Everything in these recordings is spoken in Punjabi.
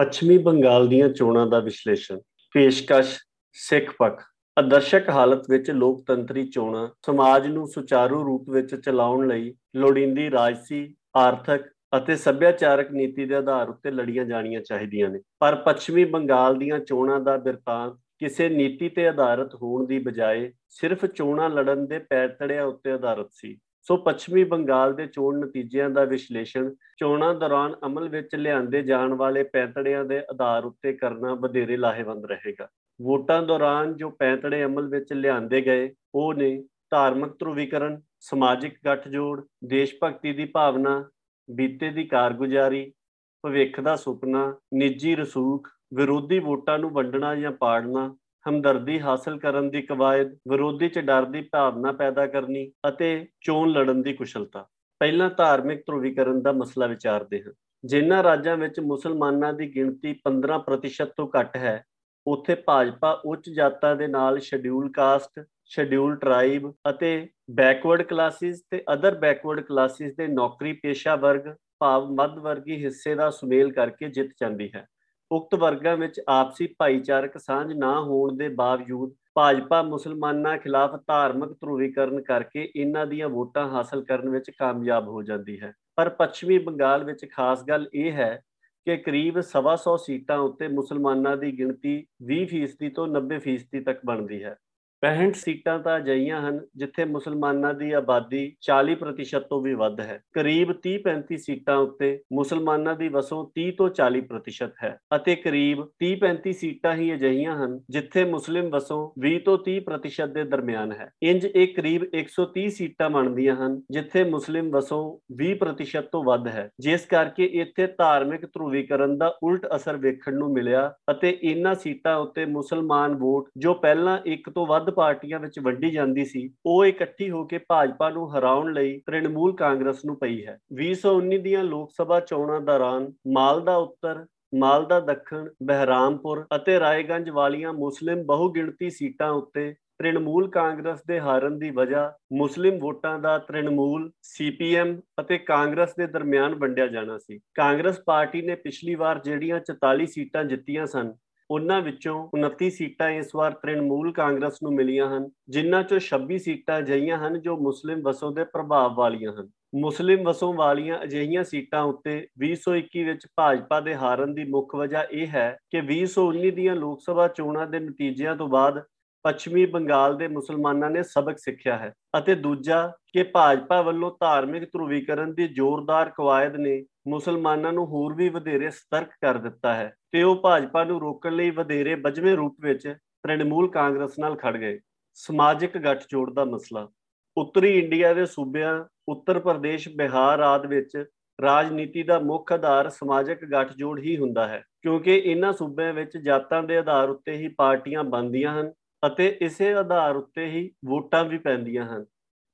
ਪੱਛਮੀ ਬੰਗਾਲ ਦੀਆਂ ਚੋਣਾਂ ਦਾ ਵਿਸ਼ਲੇਸ਼ਣ, ਪੇਸ਼ਕਸ਼, ਸਿੱਖ ਪੱਖ। ਆਦਰਸ਼ਕ ਹਾਲਤ ਵਿੱਚ ਲੋਕਤੰਤਰੀ ਚੋਣਾਂ ਸਮਾਜ ਨੂੰ ਸੁਚਾਰੂ ਰੂਪ ਵਿੱਚ ਚਲਾਉਣ ਲਈ ਲੋੜੀਂਦੀ ਰਾਜਸੀ, ਆਰਥਿਕ ਅਤੇ ਸੱਭਿਆਚਾਰਕ ਨੀਤੀ ਦੇ ਆਧਾਰ ਉੱਤੇ ਲੜੀਆਂ ਜਾਣੀਆਂ ਚਾਹੀਦੀਆਂ ਨੇ। ਪਰ ਪੱਛਮੀ ਬੰਗਾਲ ਦੀਆਂ ਚੋਣਾਂ ਦਾ ਬਿਰਤਾਂਤ ਕਿਸੇ ਨੀਤੀ ਤੇ ਆਧਾਰਿਤ ਹੋਣ ਦੀ ਬਜਾਏ ਸਿਰਫ ਚੋਣਾਂ ਲੜਨ ਦੇ ਪੈਤੜਿਆਂ ਉੱਤੇ ਆਧਾਰਿਤ ਸੀ। ਸੋ ਪੱਛਮੀ ਬੰਗਾਲ ਦੇ ਚੋਣ ਨਤੀਜਿਆਂ ਦਾ ਵਿਸ਼ਲੇਸ਼ਣ, ਚੋਣਾਂ ਦੌਰਾਨ ਅਮਲ ਵਿੱਚ ਲਿਆਂਦੇ ਜਾਣ ਵਾਲੇ ਪੈਂਤੜਿਆਂ ਦੇ ਆਧਾਰ ਉੱਤੇ ਕਰਨਾ ਵਧੇਰੇ ਲਾਹੇਵੰਦ ਰਹੇਗਾ। ਵੋਟਾਂ ਦੌਰਾਨ ਜੋ ਪੈਂਤੜੇ ਅਮਲ ਵਿੱਚ ਲਿਆਂਦੇ ਗਏ, ਉਹ ਨੇ ਧਾਰਮਿਕ ਧਰੁਵੀਕਰਨ, ਸਮਾਜਿਕ ਗੱਠਜੋੜ, ਦੇਸ਼ ਭਗਤੀ ਦੀ ਭਾਵਨਾ, ਬੀਤੇ ਦੀ ਕਾਰਗੁਜ਼ਾਰੀ, ਭਵਿੱਖ ਦਾ ਸੁਪਨਾ, ਨਿੱਜੀ ਰਸੂਖ, ਵਿਰੋਧੀ ਵੋਟਾਂ ਨੂੰ ਵੰਡਣਾ ਜਾਂ ਪਾੜਨਾ ਹਮਦਰਦੀ ਹਾਸਲ ਕਰਨ ਦੀ ਕਵਾਇਦ, ਵਿਰੋਧੀ ਚ ਡਰ ਦੀ ਭਾਵਨਾ ਪੈਦਾ ਕਰਨੀ ਅਤੇ ਚੋਣ ਲੜਨ ਦੀ ਕੁਸ਼ਲਤਾ। ਪਹਿਲਾਂ ਧਾਰਮਿਕ ਧਰੁਵੀਕਰਨ ਦਾ ਮਸਲਾ ਵਿਚਾਰਦੇ ਹਾਂ। ਜਿਨ੍ਹਾਂ ਰਾਜਾਂ ਵਿੱਚ ਮੁਸਲਮਾਨਾਂ ਦੀ ਗਿਣਤੀ 15% ਤੋਂ ਘੱਟ ਹੈ, ਉੱਥੇ ਭਾਜਪਾ ਉੱਚ ਜਾਤਾਂ ਦੇ ਨਾਲ ਸ਼ਡਿਊਲ ਕਾਸਟ ਸ਼ਡਿਊਲ ਟ੍ਰਾਈਬ ਅਤੇ ਬੈਕਵਰਡ ਕਲਾਸਿਸ ਤੇ ਅਦਰ ਬੈਕਵਰਡ ਕਲਾਸਿਸ ਦੇ ਨੌਕਰੀ ਪੇਸ਼ਾ ਵਰਗ, ਭਾਵ ਮੱਧ ਵਰਗੀ ਹਿੱਸੇ ਦਾ ਸੁਮੇਲ ਕਰਕੇ ਜਿੱਤ ਜਾਂਦੀ ਹੈ। ਉਕਤ ਵਰਗਾਂ ਵਿੱਚ ਆਪਸੀ ਭਾਈਚਾਰਕ ਸਾਂਝ ਨਾ ਹੋਣ ਦੇ ਬਾਵਜੂਦ ਭਾਜਪਾ ਮੁਸਲਮਾਨਾਂ ਖਿਲਾਫ ਧਾਰਮਿਕ ਧਰੁਵੀਕਰਨ ਕਰਕੇ ਇਹਨਾਂ ਦੀਆਂ ਵੋਟਾਂ ਹਾਸਲ ਕਰਨ ਵਿੱਚ ਕਾਮਯਾਬ ਹੋ ਜਾਂਦੀ ਹੈ। ਪਰ ਪੱਛਮੀ ਬੰਗਾਲ ਵਿੱਚ ਖਾਸ ਗੱਲ ਇਹ ਹੈ ਕਿ ਕਰੀਬ 125 ਸੀਟਾਂ ਉੱਤੇ ਮੁਸਲਮਾਨਾਂ ਦੀ ਗਿਣਤੀ 20% ਤੋਂ 90% ਤੱਕ ਬਣਦੀ ਹੈ। 65 ਸੀਟਾਂ ਤਾਂ ਅਜਿਹੀਆਂ ਹਨ ਜਿੱਥੇ ਮੁਸਲਮਾਨਾਂ ਦੀ ਆਬਾਦੀ 40% ਤੋਂ ਵੀ ਵੱਧ ਹੈ। ਕਰੀਬ 30-35 ਸੀਟਾਂ ਉੱਤੇ ਮੁਸਲਮਾਨਾਂ ਦੀ ਵਸੋਂ 30 ਤੋਂ 40% ਹੈ ਅਤੇ ਕਰੀਬ 30-35 ਸੀਟਾਂ ਹੀ ਅਜਿਹੀਆਂ ਹਨ ਜਿੱਥੇ ਮੁਸਲਿਮ ਵਸੋਂ 20 ਤੋਂ 30% ਦੇ ਦਰਮਿਆਨ ਹੈ। ਇੰਜ ਇਹ ਕਰੀਬ 130 ਸੀਟਾਂ ਬਣਦੀਆਂ ਹਨ ਜਿੱਥੇ ਮੁਸਲਿਮ ਵਸੋਂ 20% ਤੋਂ ਵੱਧ ਹੈ। ਜਿਸ ਕਰਕੇ ਇੱਥੇ ਧਾਰਮਿਕ ਧਰੁਵੀਕਰਨ ਦਾ ਉਲਟ ਅਸਰ ਵੇਖਣ ਨੂੰ ਮਿਲਿਆ ਅਤੇ ਇਹਨਾਂ ਸੀਟਾਂ ਉੱਤੇ ਮੁਸਲਮਾਨ ਵੋਟ ਜੋ ਪਹਿਲਾਂ ਇੱਕ ਤੋਂ ਵੱਧ ਪਾਰਟੀਆਂ ਵਿੱਚ ਵੰਡੀ ਜਾਂਦੀ ਸੀ, ਉਹ ਇਕੱਠੀ ਹੋ ਕੇ ਭਾਜਪਾ ਨੂੰ ਹਰਾਉਣ ਲਈ ਤ੍ਰਿਣਮੂਲ ਕਾਂਗਰਸ ਨੂੰ ਪਈ ਹੈ। 2019 ਦੀਆਂ ਲੋਕ ਸਭਾ ਚੋਣਾਂ ਦੌਰਾਨ ਮਾਲਦਾ ਉੱਤਰ ਮਾਲਦਾ ਦੱਖਣ, ਬਹਿਰਾਮਪੁਰ ਅਤੇ ਰਾਏਗੰਜ ਵਾਲੀਆਂ ਮੁਸਲਿਮ ਬਹੁਗਿਣਤੀ ਸੀਟਾਂ ਉੱਤੇ ਤ੍ਰਿਣਮੂਲ ਕਾਂਗਰਸ ਦੇ ਹਾਰਨ ਦੀ ਵਜ੍ਹਾ ਮੁਸਲਿਮ ਵੋਟਾਂ ਦਾ ਤ੍ਰਿਣਮੂਲ ਸੀਪੀਐਮ ਅਤੇ ਕਾਂਗਰਸ ਦੇ ਦਰਮਿਆਨ ਵੰਡਿਆ ਜਾਣਾ ਸੀ। ਕਾਂਗਰਸ ਪਾਰਟੀ ਨੇ ਪਿਛਲੀ ਵਾਰ ਜਿਹੜੀਆਂ 44 ਸੀਟਾਂ ਜਿੱਤੀਆਂ ਸਨ ਉਹਨਾਂ ਵਿੱਚੋਂ 29 ਸੀਟਾਂ ਇਸ ਵਾਰ ਤ੍ਰਿਣਮੂਲ ਕਾਂਗਰਸ ਨੂੰ ਮਿਲੀਆਂ ਹਨ, ਜਿਨ੍ਹਾਂ ਚੋਂ 26 ਸੀਟਾਂ ਅਜਿਹੀਆਂ ਹਨ ਜੋ ਮੁਸਲਿਮ ਵਸੋਂ ਦੇ ਪ੍ਰਭਾਵ ਵਾਲੀਆਂ ਹਨ। ਮੁਸਲਿਮ ਵਸੋਂ ਵਾਲੀਆਂ ਅਜਿਹੀਆਂ ਸੀਟਾਂ ਉੱਤੇ 2021 ਵਿੱਚ ਭਾਜਪਾ ਦੇ ਹਾਰਨ ਦੀ ਮੁੱਖ ਵਜ੍ਹਾ ਇਹ ਹੈ ਕਿ 2019 ਦੀਆਂ ਲੋਕ ਸਭਾ ਚੋਣਾਂ ਦੇ ਨਤੀਜਿਆਂ ਤੋਂ ਬਾਅਦ ਪੱਛਮੀ ਬੰਗਾਲ ਦੇ ਮੁਸਲਮਾਨਾਂ ਨੇ ਸਬਕ ਸਿੱਖਿਆ ਹੈ ਅਤੇ ਦੂਜਾ ਕਿ ਭਾਜਪਾ ਵੱਲੋਂ ਧਾਰਮਿਕ ਧਰੁਵੀਕਰਨ ਦੀ ਜ਼ੋਰਦਾਰ ਕਵਾਇਦ ਨੇ ਮੁਸਲਮਾਨਾਂ ਨੂੰ ਹੋਰ ਵੀ ਵਧੇਰੇ ਸਤਰਕ ਕਰ ਦਿੱਤਾ ਹੈ। ਤੇ ਉਹ ਭਾਜਪਾ ਨੂੰ ਰੋਕਣ ਲਈ ਵਧੇਰੇ ਬਜਵੇਂ ਰੂਪ ਵਿੱਚ ਤ੍ਰਿਣਮੂਲ ਕਾਂਗਰਸ ਨਾਲ ਖੜ ਗਏ। ਸਮਾਜਿਕ ਗੱਠਜੋੜ ਦਾ ਮਸਲਾ। ਉੱਤਰੀ ਇੰਡੀਆ ਦੇ ਸੂਬਿਆਂ, ਉੱਤਰ ਪ੍ਰਦੇਸ਼, ਬਿਹਾਰ ਆਦਿ ਵਿੱਚ ਰਾਜਨੀਤੀ ਦਾ ਮੁੱਖ ਆਧਾਰ ਸਮਾਜਿਕ ਗੱਠਜੋੜ ਹੀ ਹੁੰਦਾ ਹੈ, ਕਿਉਂਕਿ ਇਹਨਾਂ ਸੂਬਿਆਂ ਵਿੱਚ ਜਾਤਾਂ ਦੇ ਆਧਾਰ ਉੱਤੇ ਹੀ ਪਾਰਟੀਆਂ ਬਣਦੀਆਂ ਹਨ ਅਤੇ ਇਸੇ ਆਧਾਰ ਉੱਤੇ ਹੀ ਵੋਟਾਂ ਵੀ ਪੈਂਦੀਆਂ ਹਨ।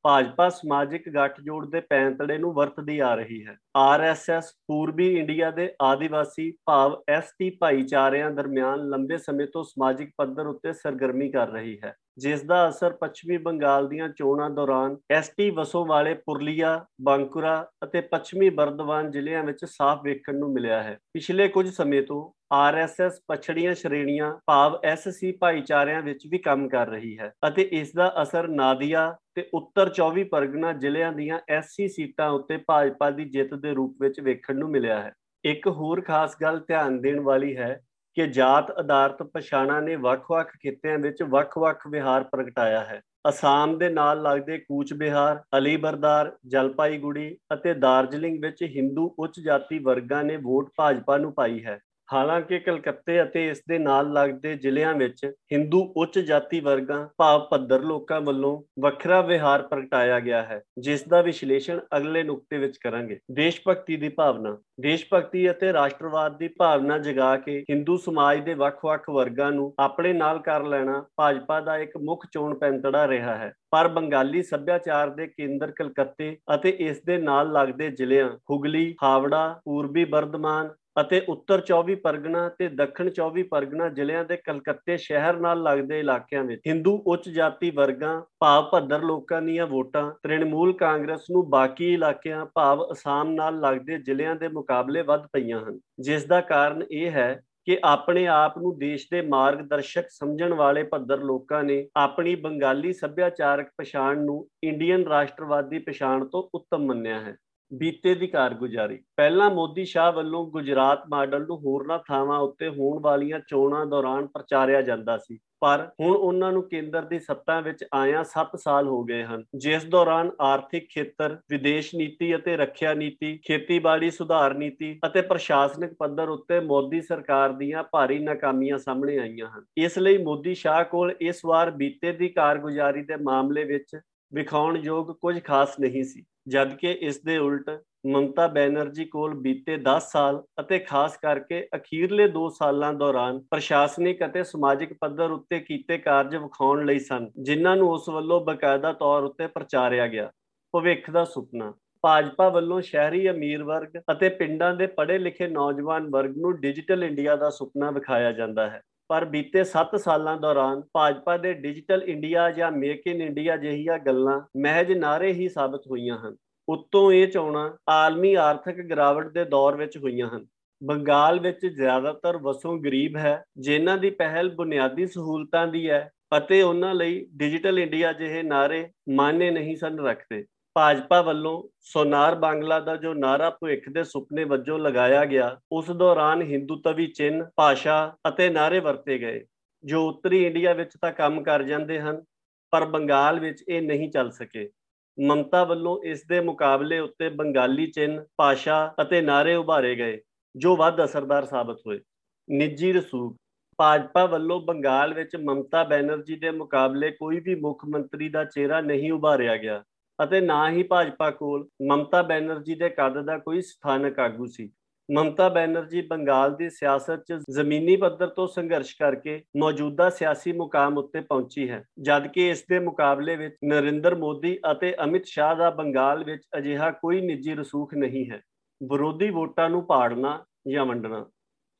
ਭਾਜਪਾ ਸਮਾਜਿਕ ਗੱਠਜੋੜ ਦੇ ਪੈਂਤੜੇ ਨੂੰ ਵਰਤਦੀ ਆ ਰਹੀ ਹੈ। ਆਰਐਸਐਸ ਪੂਰਬੀ ਇੰਡੀਆ ਦੇ ਆਦੀਵਾਸੀ ਭਾਵ ਐਸਟੀ ਭਾਈਚਾਰਿਆਂ ਦਰਮਿਆਨ ਲੰਬੇ ਸਮੇਂ ਤੋਂ ਸਮਾਜਿਕ ਪੱਧਰ ਉੱਤੇ ਸਰਗਰਮੀ ਕਰ ਰਹੀ ਹੈ। ਜਿਸ ਦਾ ਅਸਰ ਪੱਛਮੀ ਬੰਗਾਲ ਦੀਆਂ ਚੋਣਾਂ ਦੌਰਾਨ ਐਸਟੀ ਵਸੋਂ ਵਾਲੇ ਪੁਰਲੀਆ, ਬਾਂਕੁਰਾ ਅਤੇ ਪੱਛਮੀ ਬਰਦਵਾਨ ਜ਼ਿਲ੍ਹਿਆਂ ਵਿੱਚ ਸਾਫ਼ ਵੇਖਣ ਨੂੰ ਮਿਲਿਆ ਹੈ। ਪਿਛਲੇ ਕੁਝ ਸਮੇਂ ਤੋਂ ਆਰਐਸਐਸ ਪਛੜੀਆਂ ਸ਼੍ਰੇਣੀਆਂ ਭਾਵ ਐਸਸੀ ਭਾਈਚਾਰਿਆਂ ਵਿੱਚ ਵੀ ਕੰਮ ਕਰ ਰਹੀ ਹੈ ਅਤੇ ਇਸ ਦਾ ਅਸਰ ਨਾਦੀਆ ਤੇ ਉੱਤਰ 24 ਪਰਗਨਾ ਜ਼ਿਲ੍ਹਿਆਂ ਦੀਆਂ ਐਸਸੀ ਸੀਟਾਂ ਉੱਤੇ ਭਾਜਪਾ ਦੀ ਜਿੱਤ ਦੇ ਰੂਪ ਵਿੱਚ ਵੇਖਣ ਨੂੰ ਮਿਲਿਆ ਹੈ। ਇੱਕ ਹੋਰ ਖਾਸ ਗੱਲ ਧਿਆਨ ਦੇਣ ਵਾਲੀ ਹੈ ਕਿ ਜਾਤ ਆਧਾਰਿਤ ਪਛਾਣਾਂ ਨੇ ਵੱਖ-ਵੱਖ ਖਿੱਤਿਆਂ ਵਿੱਚ ਵੱਖ-ਵੱਖ ਵਿਹਾਰ ਪ੍ਰਗਟਾਇਆ ਹੈ। ਅਸਾਮ ਦੇ ਨਾਲ ਲੱਗਦੇ ਕੂਚ ਬਿਹਾਰ, ਅਲੀਬਰਦਾਰ, ਜਲਪਾਈਗੁੜੀ ਅਤੇ ਦਾਰਜਲਿੰਗ ਵਿੱਚ ਹਿੰਦੂ ਉੱਚ ਜਾਤੀ ਵਰਗਾਂ ਨੇ ਵੋਟ ਭਾਜਪਾ ਨੂੰ ਪਾਈ ਹੈ। ਹਾਲਾਂਕਿ ਕਲਕੱਤੇ ਅਤੇ ਇਸ ਦੇ ਨਾਲ ਲੱਗਦੇ ਜ਼ਿਲ੍ਹਿਆਂ ਵਿੱਚ ਹਿੰਦੂ ਉੱਚ ਜਾਤੀ ਵਰਗਾਂ, ਭਾਵ ਪੱਧਰ ਲੋਕਾਂ ਵੱਲੋਂ ਵੱਖਰਾ ਵਿਹਾਰ ਪ੍ਰਗਟਾਇਆ ਗਿਆ ਹੈ, ਜਿਸ ਦਾ ਵਿਸ਼ਲੇਸ਼ਣ ਅਗਲੇ ਨੁਕਤੇ ਵਿੱਚ ਕਰਾਂਗੇ। ਦੇਸ਼ ਭਗਤੀ ਦੀ ਭਾਵਨਾ। ਦੇਸ਼ ਭਗਤੀ ਅਤੇ ਰਾਸ਼ਟਰਵਾਦ ਦੀ ਭਾਵਨਾ ਜਗਾ ਕੇ ਹਿੰਦੂ ਸਮਾਜ ਦੇ ਵੱਖ-ਵੱਖ ਵਰਗਾਂ ਨੂੰ ਆਪਣੇ ਨਾਲ ਕਰ ਲੈਣਾ ਭਾਜਪਾ ਦਾ ਇੱਕ ਮੁੱਖ ਚੋਣ ਪੈਂਤੜਾ ਰਿਹਾ ਹੈ। ਪਰ ਬੰਗਾਲੀ ਸੱਭਿਆਚਾਰ ਦੇ ਕੇਂਦਰ ਕਲਕੱਤੇ ਅਤੇ ਇਸ ਦੇ ਨਾਲ ਲੱਗਦੇ ਜ਼ਿਲ੍ਹਿਆਂ ਹੁਗਲੀ, ਹਾਵੜਾ, ਪੂਰਬੀ ਬਰਦਮਾਨ ਅਤੇ ਉੱਤਰ 24 ਪਰਗਨਾ ਤੇ ਦੱਖਣ 24 ਪਰਗਨਾ ਜ਼ਿਲ੍ਹਿਆਂ ਦੇ ਕਲਕੱਤੇ ਸ਼ਹਿਰ ਨਾਲ ਲੱਗਦੇ ਇਲਾਕਿਆਂ ਵਿੱਚ ਹਿੰਦੂ ਉੱਚ ਜਾਤੀ ਵਰਗਾਂ, ਭਾਵ ਭੱਦਰ ਲੋਕਾਂ ਦੀਆਂ ਵੋਟਾਂ, ਤ੍ਰਿਣਮੂਲ ਕਾਂਗਰਸ ਨੂੰ ਬਾਕੀ ਇਲਾਕਿਆਂ, ਭਾਵ ਅਸਾਮ ਨਾਲ ਲੱਗਦੇ ਜ਼ਿਲ੍ਹਿਆਂ ਦੇ ਮੁਕਾਬਲੇ ਵੱਧ ਪਈਆਂ ਹਨ। ਜਿਸ ਦਾ ਕਾਰਨ ਇਹ ਹੈ ਕਿ ਆਪਣੇ ਆਪ ਨੂੰ ਦੇਸ਼ ਦੇ ਮਾਰਗਦਰਸ਼ਕ ਸਮਝਣ ਵਾਲੇ ਭੱਦਰ ਲੋਕਾਂ ਨੇ ਆਪਣੀ ਬੰਗਾਲੀ ਸੱਭਿਆਚਾਰਕ ਪਛਾਣ ਨੂੰ ਇੰਡੀਅਨ ਰਾਸ਼ਟਰਵਾਦੀ ਪਛਾਣ ਤੋਂ ਉੱਤਮ ਮੰਨਿਆ ਹੈ। ਬੀਤੇ ਦੀ ਕਾਰਗੁਜ਼ਾਰੀ। ਪਹਿਲਾਂ ਮੋਦੀ ਸ਼ਾਹ ਵੱਲੋਂ ਗੁਜਰਾਤ ਮਾਡਲ ਨੂੰ ਹੋਰਨਾਂ ਥਾਵਾਂ ਉੱਤੇ ਹੋਣ ਵਾਲੀਆਂ ਚੋਣਾਂ ਦੌਰਾਨ ਪ੍ਰਚਾਰਿਆ ਜਾਂਦਾ ਸੀ, ਪਰ ਹੁਣ ਉਹਨਾਂ ਨੂੰ ਕੇਂਦਰ ਦੀ ਸੱਤਾ ਵਿੱਚ ਆਇਆ 7 ਸਾਲ ਹੋ ਗਏ ਹਨ। ਜਿਸ ਦੌਰਾਨ ਆਰਥਿਕ ਖੇਤਰ, ਵਿਦੇਸ਼ ਨੀਤੀ ਅਤੇ ਰੱਖਿਆ ਨੀਤੀ, ਖੇਤੀਬਾੜੀ ਸੁਧਾਰ ਨੀਤੀ ਅਤੇ ਪ੍ਰਸ਼ਾਸਨਿਕ ਪੱਧਰ ਉੱਤੇ ਮੋਦੀ ਸਰਕਾਰ ਦੀਆਂ ਭਾਰੀ ਨਾਕਾਮੀਆਂ ਸਾਹਮਣੇ ਆਈਆਂ ਹਨ। ਇਸ ਲਈ ਮੋਦੀ ਸ਼ਾਹ ਕੋਲ ਇਸ ਵਾਰ ਬੀਤੇ ਦੀ ਕਾਰਗੁਜ਼ਾਰੀ ਦੇ ਮਾਮਲੇ ਵਿੱਚ ਵਿਖਾਉਣ ਯੋਗ ਕੁਝ ਖਾਸ ਨਹੀਂ ਸੀ। ਜਦਕਿ ਇਸ ਦੇ ਉਲਟ ਮਮਤਾ ਬੈਨਰਜੀ ਕੋਲ ਬੀਤੇ 10 ਸਾਲ ਅਤੇ ਖਾਸ ਕਰਕੇ ਅਖੀਰਲੇ 2 ਸਾਲਾਂ ਦੌਰਾਨ ਪ੍ਰਸ਼ਾਸਨਿਕ ਅਤੇ ਸਮਾਜਿਕ ਪੱਧਰ ਉੱਤੇ ਕੀਤੇ ਕਾਰਜ ਵਿਖਾਉਣ ਲਈ ਸਨ, ਜਿਨ੍ਹਾਂ ਨੂੰ ਉਸ ਵੱਲੋਂ ਬਕਾਇਦਾ ਤੌਰ ਉੱਤੇ ਪ੍ਰਚਾਰਿਆ ਗਿਆ। ਭਵਿੱਖ ਦਾ ਸੁਪਨਾ। ਭਾਜਪਾ ਵੱਲੋਂ ਸ਼ਹਿਰੀ ਅਮੀਰ ਵਰਗ ਅਤੇ ਪਿੰਡਾਂ ਦੇ ਪੜ੍ਹੇ ਲਿਖੇ ਨੌਜਵਾਨ ਵਰਗ ਨੂੰ ਡਿਜੀਟਲ ਇੰਡੀਆ ਦਾ ਸੁਪਨਾ ਵਿਖਾਇਆ ਜਾਂਦਾ ਹੈ। ਪਰ ਬੀਤੇ 7 ਸਾਲਾਂ ਦੌਰਾਨ ਭਾਜਪਾ ਦੇ ਡਿਜੀਟਲ ਇੰਡੀਆ ਜਾਂ ਮੇਕ ਇਨ ਇੰਡੀਆ ਜਿਹੀਆਂ ਗੱਲਾਂ ਮਹਿਜ ਨਾਰੇ ਹੀ ਸਾਬਤ ਹੋਈਆਂ ਹਨ। ਉੱਤੋਂ ਇਹ ਚੋਣਾਂ ਆਲਮੀ ਆਰਥਿਕ ਗਿਰਾਵਟ ਦੇ ਦੌਰ ਵਿੱਚ ਹੋਈਆਂ ਹਨ। ਬੰਗਾਲ ਵਿੱਚ ਜ਼ਿਆਦਾਤਰ ਵਸੋਂ ਗਰੀਬ ਹੈ, ਜਿਨ੍ਹਾਂ ਦੀ ਪਹਿਲ ਬੁਨਿਆਦੀ ਸਹੂਲਤਾਂ ਦੀ ਹੈ ਅਤੇ ਉਹਨਾਂ ਲਈ ਡਿਜੀਟਲ ਇੰਡੀਆ ਜਿਹੇ ਨਾਰੇ ਮਾਨੇ ਨਹੀਂ ਸਨ ਰੱਖਦੇ। ਭਾਜਪਾ ਵੱਲੋਂ ਸੋਨਾਰ ਬਾਂਗਲਾ ਦਾ ਜੋ ਨਾਰਾ ਭਵਿੱਖ ਦੇ ਸੁਪਨੇ ਵਜੋਂ ਲਗਾਇਆ ਗਿਆ, ਉਸ ਦੌਰਾਨ ਹਿੰਦੂਤਵੀ ਚਿੰਨ ਭਾਸ਼ਾ ਅਤੇ ਨਾਰੇ ਵਰਤੇ ਗਏ, ਜੋ ਉੱਤਰੀ ਇੰਡੀਆ ਵਿੱਚ ਤਾਂ ਕੰਮ ਕਰ ਜਾਂਦੇ ਹਨ, ਪਰ ਬੰਗਾਲ ਵਿੱਚ ਇਹ ਨਹੀਂ ਚੱਲ ਸਕੇ। ਮਮਤਾ ਵੱਲੋਂ ਇਸ ਦੇ ਮੁਕਾਬਲੇ ਉੱਤੇ ਬੰਗਾਲੀ ਚਿੰਨ ਭਾਸ਼ਾ ਅਤੇ ਨਾਰੇ ਉਭਾਰੇ ਗਏ, ਜੋ ਵੱਧ ਅਸਰਦਾਰ ਸਾਬਤ ਹੋਏ। ਨਿੱਜੀ ਰਸੂਖ, ਭਾਜਪਾ ਵੱਲੋਂ ਬੰਗਾਲ ਵਿੱਚ ਮਮਤਾ ਬੈਨਰਜੀ ਦੇ ਮੁਕਾਬਲੇ ਕੋਈ ਵੀ ਮੁੱਖ ਮੰਤਰੀ ਦਾ ਚਿਹਰਾ ਨਹੀਂ ਉਭਾਰਿਆ ਗਿਆ। ਅਤੇ ਨਾ ਹੀ ਭਾਜਪਾ ਕੋਲ ਮਮਤਾ ਬੈਨਰਜੀ ਦੇ ਕੱਦ ਦਾ ਕੋਈ ਸਥਾਨਕ ਆਗੂ ਸੀ। ਮਮਤਾ ਬੈਨਰਜੀ ਬੰਗਾਲ ਦੀ ਸਿਆਸਤ 'ਚ ਜ਼ਮੀਨੀ ਪੱਧਰ ਤੋਂ ਸੰਘਰਸ਼ ਕਰਕੇ ਮੌਜੂਦਾ ਸਿਆਸੀ ਮੁਕਾਮ ਉੱਤੇ ਪਹੁੰਚੀ ਹੈ, ਜਦਕਿ ਇਸ ਦੇ ਮੁਕਾਬਲੇ ਵਿੱਚ ਨਰਿੰਦਰ ਮੋਦੀ ਅਤੇ ਅਮਿਤ ਸ਼ਾਹ ਦਾ ਬੰਗਾਲ ਵਿੱਚ ਅਜਿਹਾ ਕੋਈ ਨਿੱਜੀ ਰਸੂਖ ਨਹੀਂ ਹੈ। ਵਿਰੋਧੀ ਵੋਟਾਂ ਨੂੰ ਪਾੜਨਾ ਜਾਂ ਵੰਡਣਾ।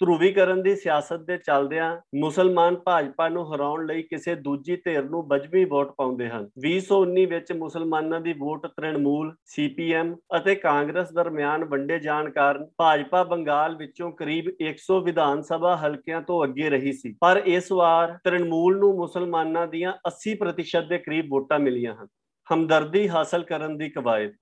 ਧਰੂਵੀਕਰਨ ਦੀ ਸਿਆਸਤ ਦੇ ਚੱਲਦਿਆਂ ਮੁਸਲਮਾਨ ਭਾਜਪਾ ਨੂੰ ਹਰਾਉਣ ਲਈ ਕਿਸੇ ਦੂਜੀ ਧਿਰ ਨੂੰ ਬਜਵੀ ਵੋਟ ਪਾਉਂਦੇ ਹਨ। 2019 ਵਿੱਚ ਮੁਸਲਮਾਨਾਂ ਦੀ ਵੋਟ ਤ੍ਰਿਣਮੂਲ ਸੀਪੀਐਮ ਅਤੇ ਕਾਂਗਰਸ ਦਰਮਿਆਨ ਵੰਡੇ ਜਾਣ ਕਾਰਨ ਭਾਜਪਾ ਬੰਗਾਲ ਵਿੱਚੋਂ ਕਰੀਬ 100 ਵਿਧਾਨ ਸਭਾ ਹਲਕਿਆਂ ਤੋਂ ਅੱਗੇ ਰਹੀ ਸੀ। ਪਰ ਇਸ ਵਾਰ ਤ੍ਰਿਣਮੂਲ ਨੂੰ ਮੁਸਲਮਾਨਾਂ ਦੀਆਂ 80% ਦੇ ਕਰੀਬ ਵੋਟਾਂ ਮਿਲੀਆਂ ਹਨ। ਹਮਦਰਦੀ ਹਾਸਲ ਕਰਨ ਦੀ ਕਵਾਇਦ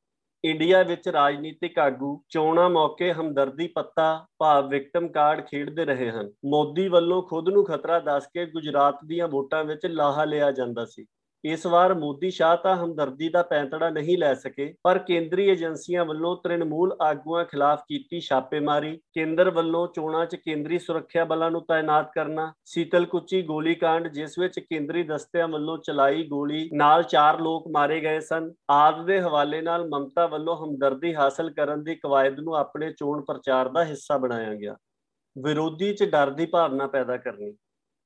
ਇੰਡੀਆ ਵਿੱਚ ਰਾਜਨੀਤਿਕ ਆਗੂ ਚੋਣਾਂ ਮੌਕੇ ਹਮਦਰਦੀ ਪੱਤਾ ਭਾਵ ਵਿਕਟਮ ਕਾਰਡ ਖੇਡਦੇ ਰਹੇ ਹਨ। ਮੋਦੀ ਵੱਲੋਂ ਖੁਦ ਨੂੰ ਖਤਰਾ ਦੱਸ ਕੇ ਗੁਜਰਾਤ ਦੀਆਂ ਵੋਟਾਂ ਵਿੱਚ ਲਾਹਾ ਲਿਆ ਜਾਂਦਾ ਸੀ। ਇਸ ਵਾਰ ਮੋਦੀ ਸ਼ਾਹ ਤਾਂ ਹਮਦਰਦੀ ਦਾ ਪੈਂਤੜਾ ਨਹੀਂ ਲੈ ਸਕੇ, ਪਰ ਕੇਂਦਰੀ ਏਜੰਸੀਆਂ ਵੱਲੋਂ ਤ੍ਰਿਣਮੂਲ ਆਗੂਆਂ ਖਿਲਾਫ ਕੀਤੀ ਛਾਪੇਮਾਰੀ, ਕੇਂਦਰ ਵੱਲੋਂ ਚੋਣਾਂ 'ਚ ਕੇਂਦਰੀ ਸੁਰੱਖਿਆ ਬਲਾਂ ਨੂੰ ਤਾਇਨਾਤ ਕਰਨਾ, ਸੀਤਲਕੁਚੀ ਗੋਲੀकांड ਜਿਸ ਵਿੱਚ ਕੇਂਦਰੀ ਦਸਤਿਆਂ ਵੱਲੋਂ ਚਲਾਈ ਗੋਲੀ ਨਾਲ ਚਾਰ ਲੋਕ ਮਾਰੇ ਗਏ ਸਨ ਆਦ ਦੇ ਹਵਾਲੇ ਨਾਲ ਮਮਤਾ ਵੱਲੋਂ ਹਮਦਰਦੀ ਹਾਸਲ ਕਰਨ ਦੀ ਕਵਾਇਦ ਨੂੰ ਆਪਣੇ ਚੋਣ ਪ੍ਰਚਾਰ ਦਾ ਹਿੱਸਾ ਬਣਾਇਆ ਗਿਆ। ਵਿਰੋਧੀ 'ਚ ਡਰ ਦੀ ਭਾਵਨਾ ਪੈਦਾ ਕਰਨੀ।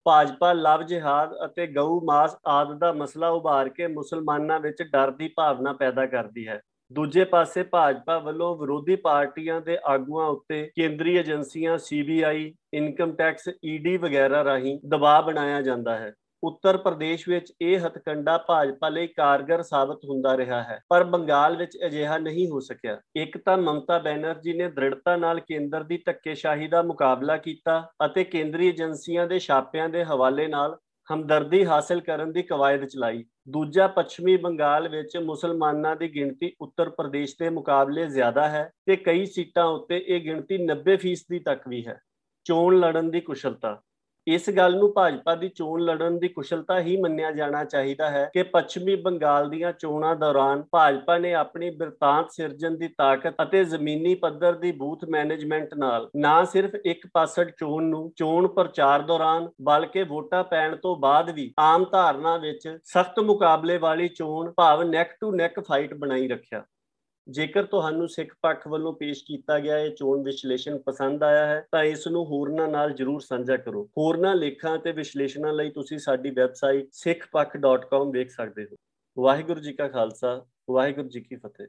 ਭਾਜਪਾ, ਲਵ ਜਿਹਾਦ ਅਤੇ ਗਊ ਮਾਸ ਆਦ ਦਾ ਮਸਲਾ ਉਭਾਰ ਕੇ ਮੁਸਲਮਾਨਾਂ ਵਿੱਚ ਡਰ ਦੀ ਭਾਵਨਾ ਪੈਦਾ ਕਰਦੀ ਹੈ। ਦੂਜੇ ਪਾਸੇ ਭਾਜਪਾ ਵੱਲੋਂ ਵਿਰੋਧੀ ਪਾਰਟੀਆਂ ਦੇ ਆਗੂਆਂ ਉੱਤੇ ਕੇਂਦਰੀ ਏਜੰਸੀਆਂ ਸੀਬੀਆਈ ਇਨਕਮ ਟੈਕਸ ਈਡੀ ਵਗੈਰਾ ਰਾਹੀਂ ਦਬਾਅ ਬਣਾਇਆ ਜਾਂਦਾ ਹੈ। ਉੱਤਰ ਪ੍ਰਦੇਸ਼ ਵਿੱਚ ਇਹ ਹਤਕੰਡਾ ਭਾਜਪਾ ਲਈ ਕਾਰਗਰ ਸਾਬਤ ਹੁੰਦਾ ਰਿਹਾ ਹੈ, ਪਰ ਬੰਗਾਲ ਵਿੱਚ ਅਜਿਹਾ ਨਹੀਂ ਹੋ ਸਕਿਆ। ਇੱਕ ਤਾਂ ਮਮਤਾ ਬੈਨਰਜੀ ਨੇ ਦ੍ਰਿੜਤਾ ਨਾਲ ਕੇਂਦਰ ਦੀ ਧੱਕੇਸ਼ਾਹੀ ਦਾ ਮੁਕਾਬਲਾ ਕੀਤਾ ਅਤੇ ਕੇਂਦਰੀ ਏਜੰਸੀਆਂ ਦੇ ਛਾਪਿਆਂ ਦੇ ਹਵਾਲੇ ਨਾਲ ਹਮਦਰਦੀ ਹਾਸਲ ਕਰਨ ਦੀ ਕਵਾਇਦ ਚਲਾਈ। ਦੂਜਾ, ਪੱਛਮੀ ਬੰਗਾਲ ਵਿੱਚ ਮੁਸਲਮਾਨਾਂ ਦੀ ਗਿਣਤੀ ਉੱਤਰ ਪ੍ਰਦੇਸ਼ ਦੇ ਮੁਕਾਬਲੇ ਜ਼ਿਆਦਾ ਹੈ ਤੇ ਕਈ ਸੀਟਾਂ ਉੱਤੇ ਇਹ ਗਿਣਤੀ 90% ਤੱਕ ਵੀ ਹੈ। ਚੋਣ ਲੜਨ ਦੀ ਕੁਸ਼ਲਤਾ ਇਸ ਗੱਲ ਨੂੰ ਭਾਜਪਾ ਦੀ ਚੋਣ ਲੜਨ ਦੀ ਕੁਸ਼ਲਤਾ ਹੀ ਮੰਨਿਆ ਜਾਣਾ ਚਾਹੀਦਾ ਹੈ ਕਿ ਪੱਛਮੀ ਬੰਗਾਲ ਦੀਆਂ ਚੋਣਾਂ ਦੌਰਾਨ ਭਾਜਪਾ ਨੇ ਆਪਣੀ ਬਿਰਤਾਂਤ ਸਿਰਜਣ ਦੀ ਤਾਕਤ ਅਤੇ ਜ਼ਮੀਨੀ ਪੱਧਰ ਦੀ ਬੂਥ ਮੈਨੇਜਮੈਂਟ ਨਾਲ ਨਾ ਸਿਰਫ ਇੱਕ ਪਾਸੜ ਚੋਣ ਨੂੰ ਚੋਣ ਪ੍ਰਚਾਰ ਦੌਰਾਨ ਬਲਕਿ ਵੋਟਾਂ ਪੈਣ ਤੋਂ ਬਾਅਦ ਵੀ ਆਮ ਧਾਰਨਾ ਵਿੱਚ ਸਖਤ ਮੁਕਾਬਲੇ ਵਾਲੀ ਚੋਣ ਭਾਵ ਨੈਕ ਟੂ ਨੈਕ ਫਾਈਟ ਬਣਾਈ ਰੱਖਿਆ। ਜੇਕਰ ਤੁਹਾਨੂੰ ਸਿੱਖ ਪੱਖ ਵੱਲੋਂ ਪੇਸ਼ ਕੀਤਾ ਗਿਆ ਇਹ ਚੋਣ ਵਿਸ਼ਲੇਸ਼ਣ ਪਸੰਦ ਆਇਆ ਹੈ, ਤਾਂ ਇਸ ਨੂੰ ਹੋਰਨਾਂ ਨਾਲ ਜਰੂਰ ਸਾਂਝਾ ਕਰੋ। ਹੋਰਨਾਂ ਲੇਖਾਂ ਅਤੇ ਵਿਸ਼ਲੇਸ਼ਣਾਂ ਲਈ ਤੁਸੀਂ ਸਾਡੀ ਵੈਬਸਾਈਟ sikhpakh.com ਵੇਖ ਸਕਦੇ ਹੋ। ਵਾਹਿਗੁਰੂ ਜੀ ਕਾ ਖਾਲਸਾ, ਵਾਹਿਗੁਰੂ ਜੀ ਕੀ ਫਤਿਹ।